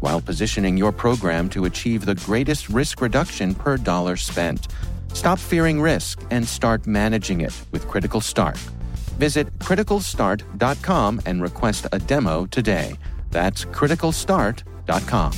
while positioning your program to achieve the greatest risk reduction per dollar spent. Stop fearing risk and start managing it with Critical Start. Visit criticalstart.com and request a demo today. That's criticalstart.com.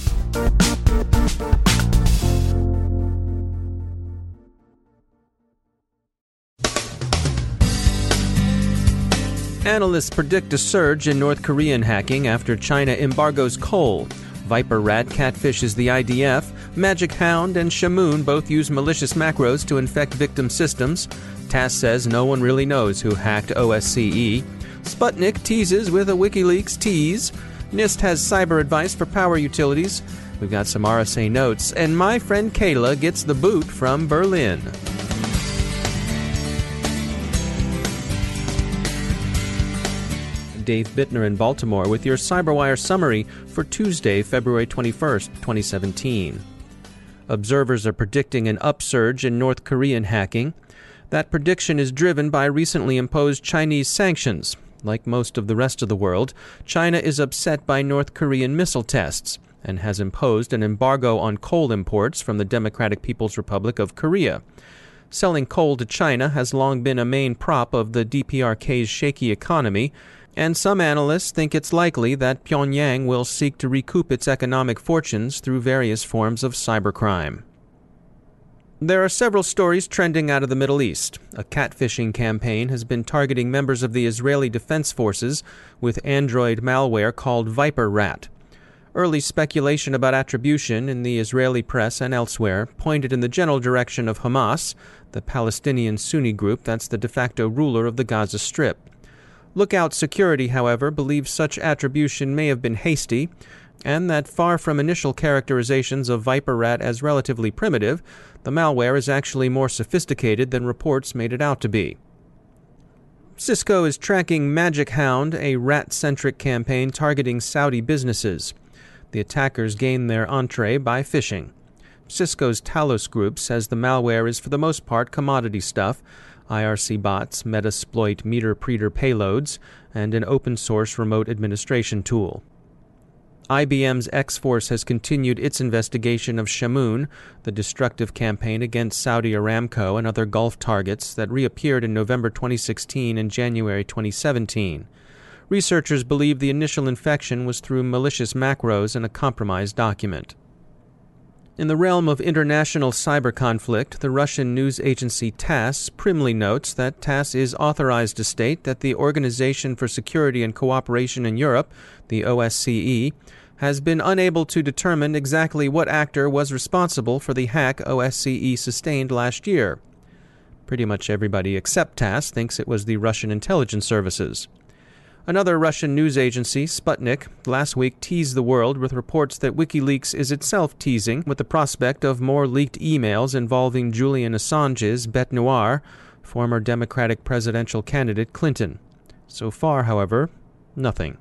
Analysts predict a surge in North Korean hacking after China embargoes coal. ViperRAT Catfish is the IDF. Magic Hound and Shamoon both use malicious macros to infect victim systems. TASS says no one really knows who hacked OSCE. Sputnik teases with a WikiLeaks tease. NIST has cyber advice for power utilities. We've got some RSA notes. And my friend Cayla gets the boot from Berlin. Dave Bittner in Baltimore with your CyberWire summary for Tuesday, February 21st, 2017. Observers are predicting an upsurge in North Korean hacking. That prediction is driven by recently imposed Chinese sanctions. Like most of the rest of the world, China is upset by North Korean missile tests and has imposed an embargo on coal imports from the Democratic People's Republic of Korea. Selling coal to China has long been a main prop of the DPRK's shaky economy, and some analysts think it's likely that Pyongyang will seek to recoup its economic fortunes through various forms of cybercrime. There are several stories trending out of the Middle East. A catfishing campaign has been targeting members of the Israeli Defense Forces with Android malware called ViperRAT. Early speculation about attribution in the Israeli press and elsewhere pointed in the general direction of Hamas, the Palestinian Sunni group that's the de facto ruler of the Gaza Strip. Lookout Security, however, believes such attribution may have been hasty, and that far from initial characterizations of ViperRAT as relatively primitive, the malware is actually more sophisticated than reports made it out to be. Cisco is tracking Magic Hound, a rat centric campaign targeting Saudi businesses. The attackers gain their entree by phishing. Cisco's Talos Group says the malware is for the most part commodity stuff, IRC bots, Metasploit meter MeterPreter payloads, and an open source remote administration tool. IBM's X Force has continued its investigation of Shamoon, the destructive campaign against Saudi Aramco and other Gulf targets that reappeared in November 2016 and January 2017. Researchers believe the initial infection was through malicious macros in a compromised document. In the realm of international cyber conflict, the Russian news agency TASS primly notes that TASS is authorized to state that the Organization for Security and Cooperation in Europe, the OSCE, has been unable to determine exactly what actor was responsible for the hack OSCE sustained last year. Pretty much everybody except TASS thinks it was the Russian intelligence services. Another Russian news agency, Sputnik, last week teased the world with reports that WikiLeaks is itself teasing with the prospect of more leaked emails involving Julian Assange's bete noire, former Democratic presidential candidate Clinton. So far, however, nothing.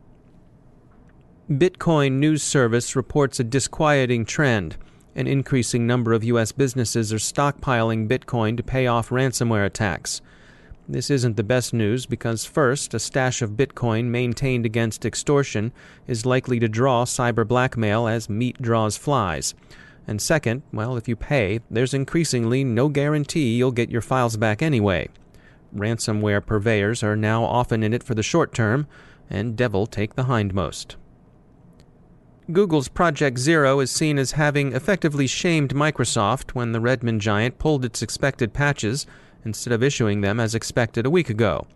Bitcoin News Service reports a disquieting trend. An increasing number of U.S. businesses are stockpiling Bitcoin to pay off ransomware attacks. This isn't the best news because, first, a stash of Bitcoin maintained against extortion is likely to draw cyber blackmail as meat draws flies. And second, well, if you pay, there's increasingly no guarantee you'll get your files back anyway. Ransomware purveyors are now often in it for the short term, and devil take the hindmost. Google's Project Zero is seen as having effectively shamed Microsoft when the Redmond giant pulled its expected patches instead of issuing them as expected a week ago.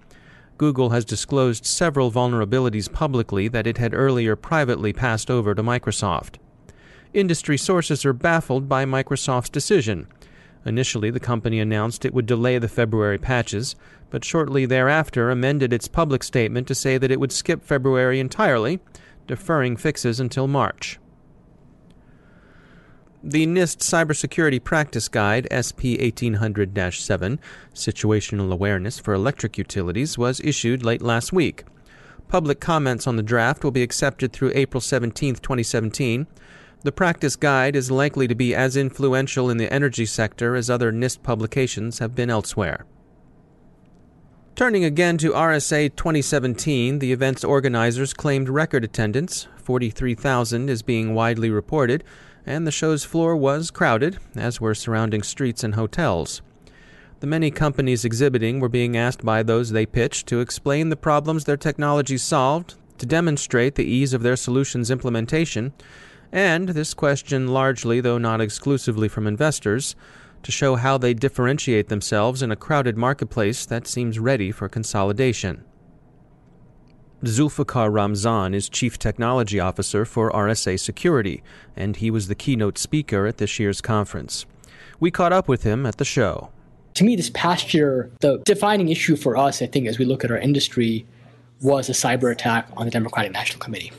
Google has disclosed several vulnerabilities publicly that it had earlier privately passed over to Microsoft. Industry sources are baffled by Microsoft's decision. Initially, the company announced it would delay the February patches, but shortly thereafter amended its public statement to say that it would skip February entirely deferring fixes until March. The NIST Cybersecurity Practice Guide, SP 1800 7, Situational Awareness for Electric Utilities, was issued late last week. Public comments on the draft will be accepted through April 17, 2017. The practice guide is likely to be as influential in the energy sector as other NIST publications have been elsewhere. Turning again to RSA 2017, the event's organizers claimed record attendance. 43,000 is being widely reported, and the show's floor was crowded, as were surrounding streets and hotels. The many companies exhibiting were being asked by those they pitched to explain the problems their technology solved, to demonstrate the ease of their solution's implementation, and this question largely, though not exclusively from investors, to show how they differentiate themselves in a crowded marketplace that seems ready for consolidation. Zulfikar Ramzan is Chief Technology Officer for RSA Security, and he was the keynote speaker at this year's conference. We caught up with him at the show. To me, this past year, the defining issue for us, I think, as we look at our industry, was a cyber attack on the Democratic National Committee.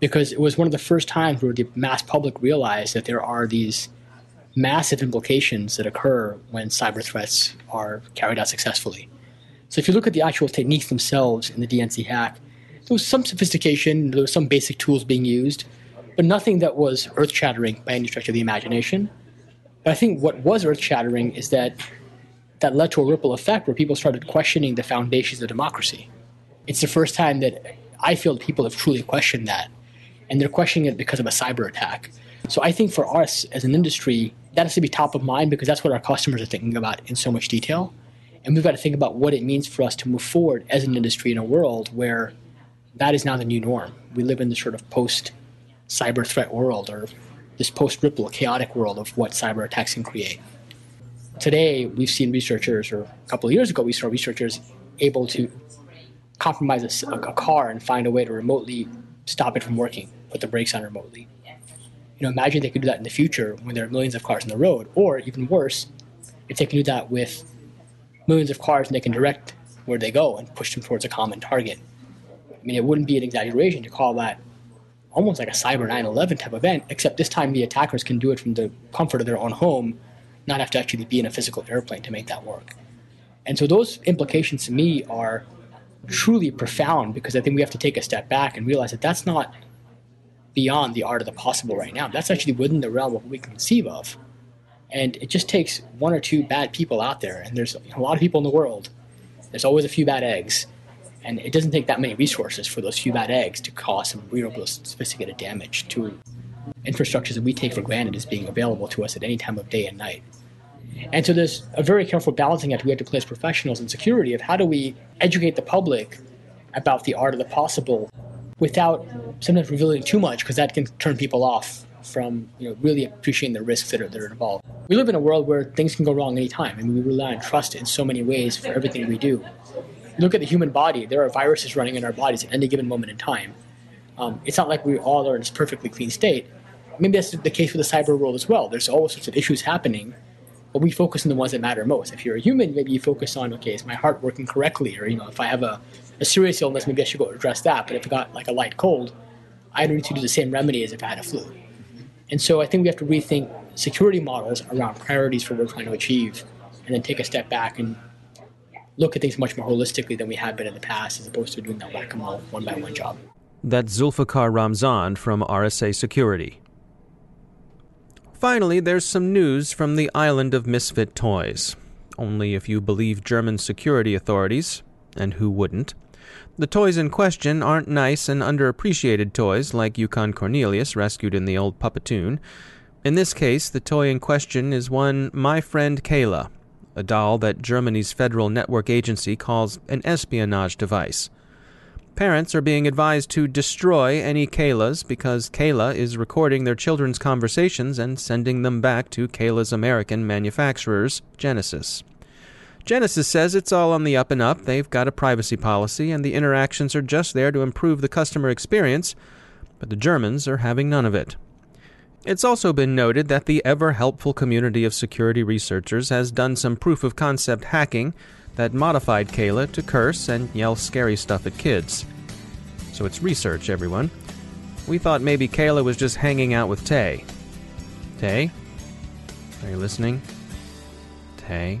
Because it was one of the first times where the mass public realized that there are these massive implications that occur when cyber threats are carried out successfully. So if you look at the actual techniques themselves in the DNC hack, there was some sophistication, there was some basic tools being used, but nothing that was earth-shattering by any stretch of the imagination. But I think what was earth-shattering is that that led to a ripple effect where people started questioning the foundations of democracy. It's the first time that I feel people have truly questioned that, and they're questioning it because of a cyber attack. So I think for us as an industry, that has to be top of mind because that's what our customers are thinking about in so much detail. And we've got to think about what it means for us to move forward as an industry in a world where that is now the new norm. We live in this sort of post cyber threat world or this post ripple chaotic world of what cyber attacks can create. Today, we've seen researchers, or a couple of years ago, we saw researchers able to compromise a, a car and find a way to remotely stop it from working, put the brakes on remotely you know, imagine they could do that in the future when there are millions of cars on the road, or even worse, if they can do that with millions of cars and they can direct where they go and push them towards a common target. I mean, it wouldn't be an exaggeration to call that almost like a cyber 9/11 type event, except this time the attackers can do it from the comfort of their own home, not have to actually be in a physical airplane to make that work. And so those implications to me are truly profound because I think we have to take a step back and realize that that's not beyond the art of the possible right now. That's actually within the realm of what we can conceive of. And it just takes one or two bad people out there, and there's a lot of people in the world. There's always a few bad eggs, and it doesn't take that many resources for those few bad eggs to cause some real, sophisticated damage to infrastructures that we take for granted as being available to us at any time of day and night. And so there's a very careful balancing act we have to play as professionals in security of how do we educate the public about the art of the possible without sometimes revealing too much because that can turn people off from you know really appreciating the risks that are, that are involved. We live in a world where things can go wrong anytime, and we rely on trust in so many ways for everything we do. Look at the human body; there are viruses running in our bodies at any given moment in time. Um, it's not like we all are in this perfectly clean state. Maybe that's the case with the cyber world as well. There's all sorts of issues happening, but we focus on the ones that matter most. If you're a human, maybe you focus on okay, is my heart working correctly, or you know, if I have a a serious illness, maybe I should go address that. But if I got like a light cold, I don't need to do the same remedy as if I had a flu. And so I think we have to rethink security models around priorities for what we're trying to achieve, and then take a step back and look at things much more holistically than we have been in the past, as opposed to doing that whack-a-mole one-by-one job. That's Zulfikar Ramzan from RSA Security. Finally, there's some news from the island of misfit toys. Only if you believe German security authorities, and who wouldn't. The toys in question aren't nice and underappreciated toys like Yukon Cornelius rescued in the old Puppetoon. In this case, the toy in question is one My Friend Cayla, a doll that Germany's Federal Network Agency calls an espionage device. Parents are being advised to destroy any Caylas because Cayla is recording their children's conversations and sending them back to Cayla's American manufacturers, Genesis. Genesis says it's all on the up and up. They've got a privacy policy, and the interactions are just there to improve the customer experience, but the Germans are having none of it. It's also been noted that the ever helpful community of security researchers has done some proof of concept hacking that modified Cayla to curse and yell scary stuff at kids. So it's research, everyone. We thought maybe Cayla was just hanging out with Tay. Tay? Are you listening? Tay?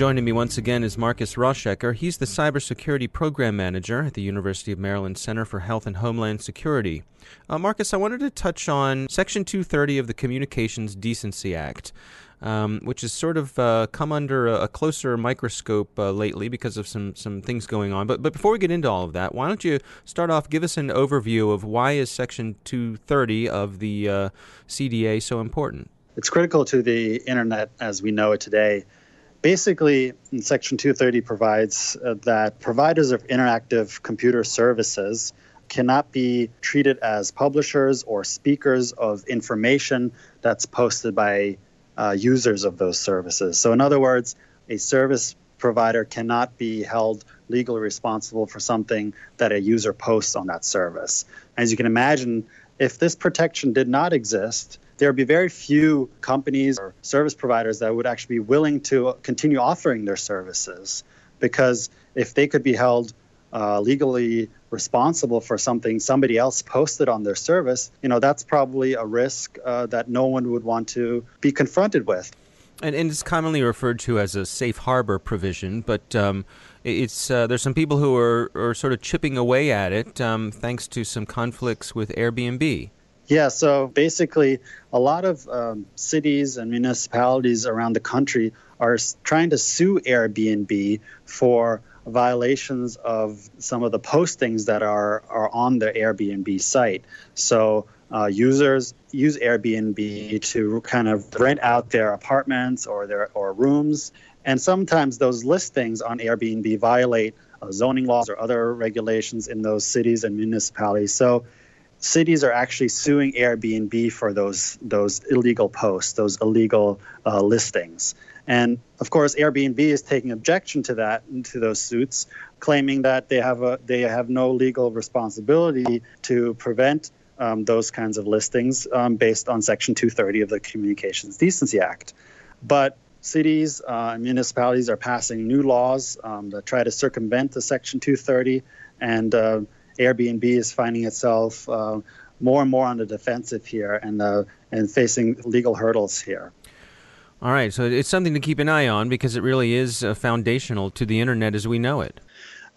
Joining me once again is Markus Rauschecker. He's the Cybersecurity Program Manager at the University of Maryland Center for Health and Homeland Security. Uh, Markus, I wanted to touch on Section 230 of the Communications Decency Act um, which has sort of uh, come under a, a closer microscope uh, lately because of some, some things going on. But, but before we get into all of that, why don't you start off, give us an overview of why is Section 230 of the uh, CDA so important? It's critical to the internet as we know it today. Basically, Section 230 provides uh, that providers of interactive computer services cannot be treated as publishers or speakers of information that's posted by uh, users of those services. So, in other words, a service provider cannot be held legally responsible for something that a user posts on that service. As you can imagine, if this protection did not exist, there would be very few companies or service providers that would actually be willing to continue offering their services because if they could be held uh, legally responsible for something somebody else posted on their service, you know, that's probably a risk uh, that no one would want to be confronted with. And, and it's commonly referred to as a safe harbor provision, but um, it's uh, there's some people who are, are sort of chipping away at it um, thanks to some conflicts with Airbnb. Yeah, so basically, a lot of um, cities and municipalities around the country are trying to sue Airbnb for violations of some of the postings that are, are on the Airbnb site. So uh, users use Airbnb to kind of rent out their apartments or their or rooms, and sometimes those listings on Airbnb violate uh, zoning laws or other regulations in those cities and municipalities. So cities are actually suing Airbnb for those those illegal posts, those illegal uh, listings. And of course, Airbnb is taking objection to that to those suits, claiming that they have a they have no legal responsibility to prevent um, those kinds of listings um, based on Section 230 of the Communications Decency Act. But cities uh, and municipalities are passing new laws um, that try to circumvent the Section 230, and uh, Airbnb is finding itself uh, more and more on the defensive here and uh, and facing legal hurdles here. All right, so it's something to keep an eye on because it really is uh, foundational to the internet as we know it.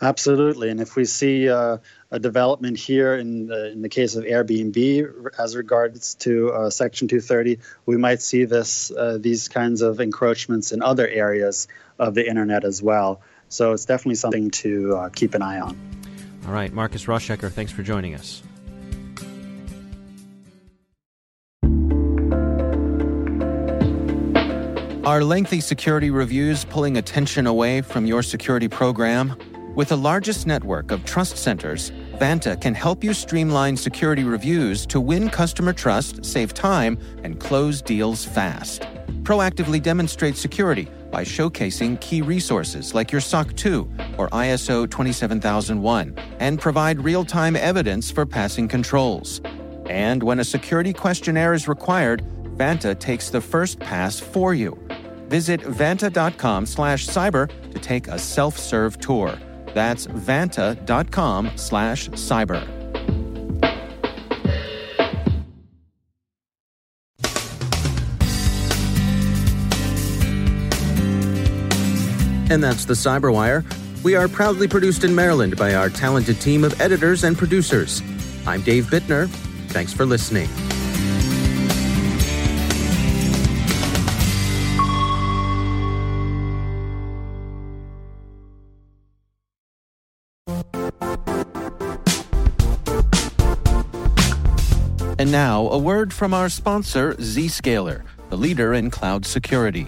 Absolutely, and if we see uh, a development here in the, in the case of Airbnb as regards to uh, Section 230, we might see this uh, these kinds of encroachments in other areas of the internet as well. So it's definitely something to uh, keep an eye on. All right, Markus Rauschecker, thanks for joining us. Are lengthy security reviews pulling attention away from your security program? With the largest network of trust centers, Vanta can help you streamline security reviews to win customer trust, save time, and close deals fast. Proactively demonstrate security by showcasing key resources like your SOC 2 or ISO 27001 and provide real time evidence for passing controls. And when a security questionnaire is required, Vanta takes the first pass for you. Visit vanta.com slash cyber to take a self-serve tour. That's vanta.com slash cyber. And that's the Cyberwire. We are proudly produced in Maryland by our talented team of editors and producers. I'm Dave Bittner. Thanks for listening. And now, a word from our sponsor, Zscaler, the leader in cloud security.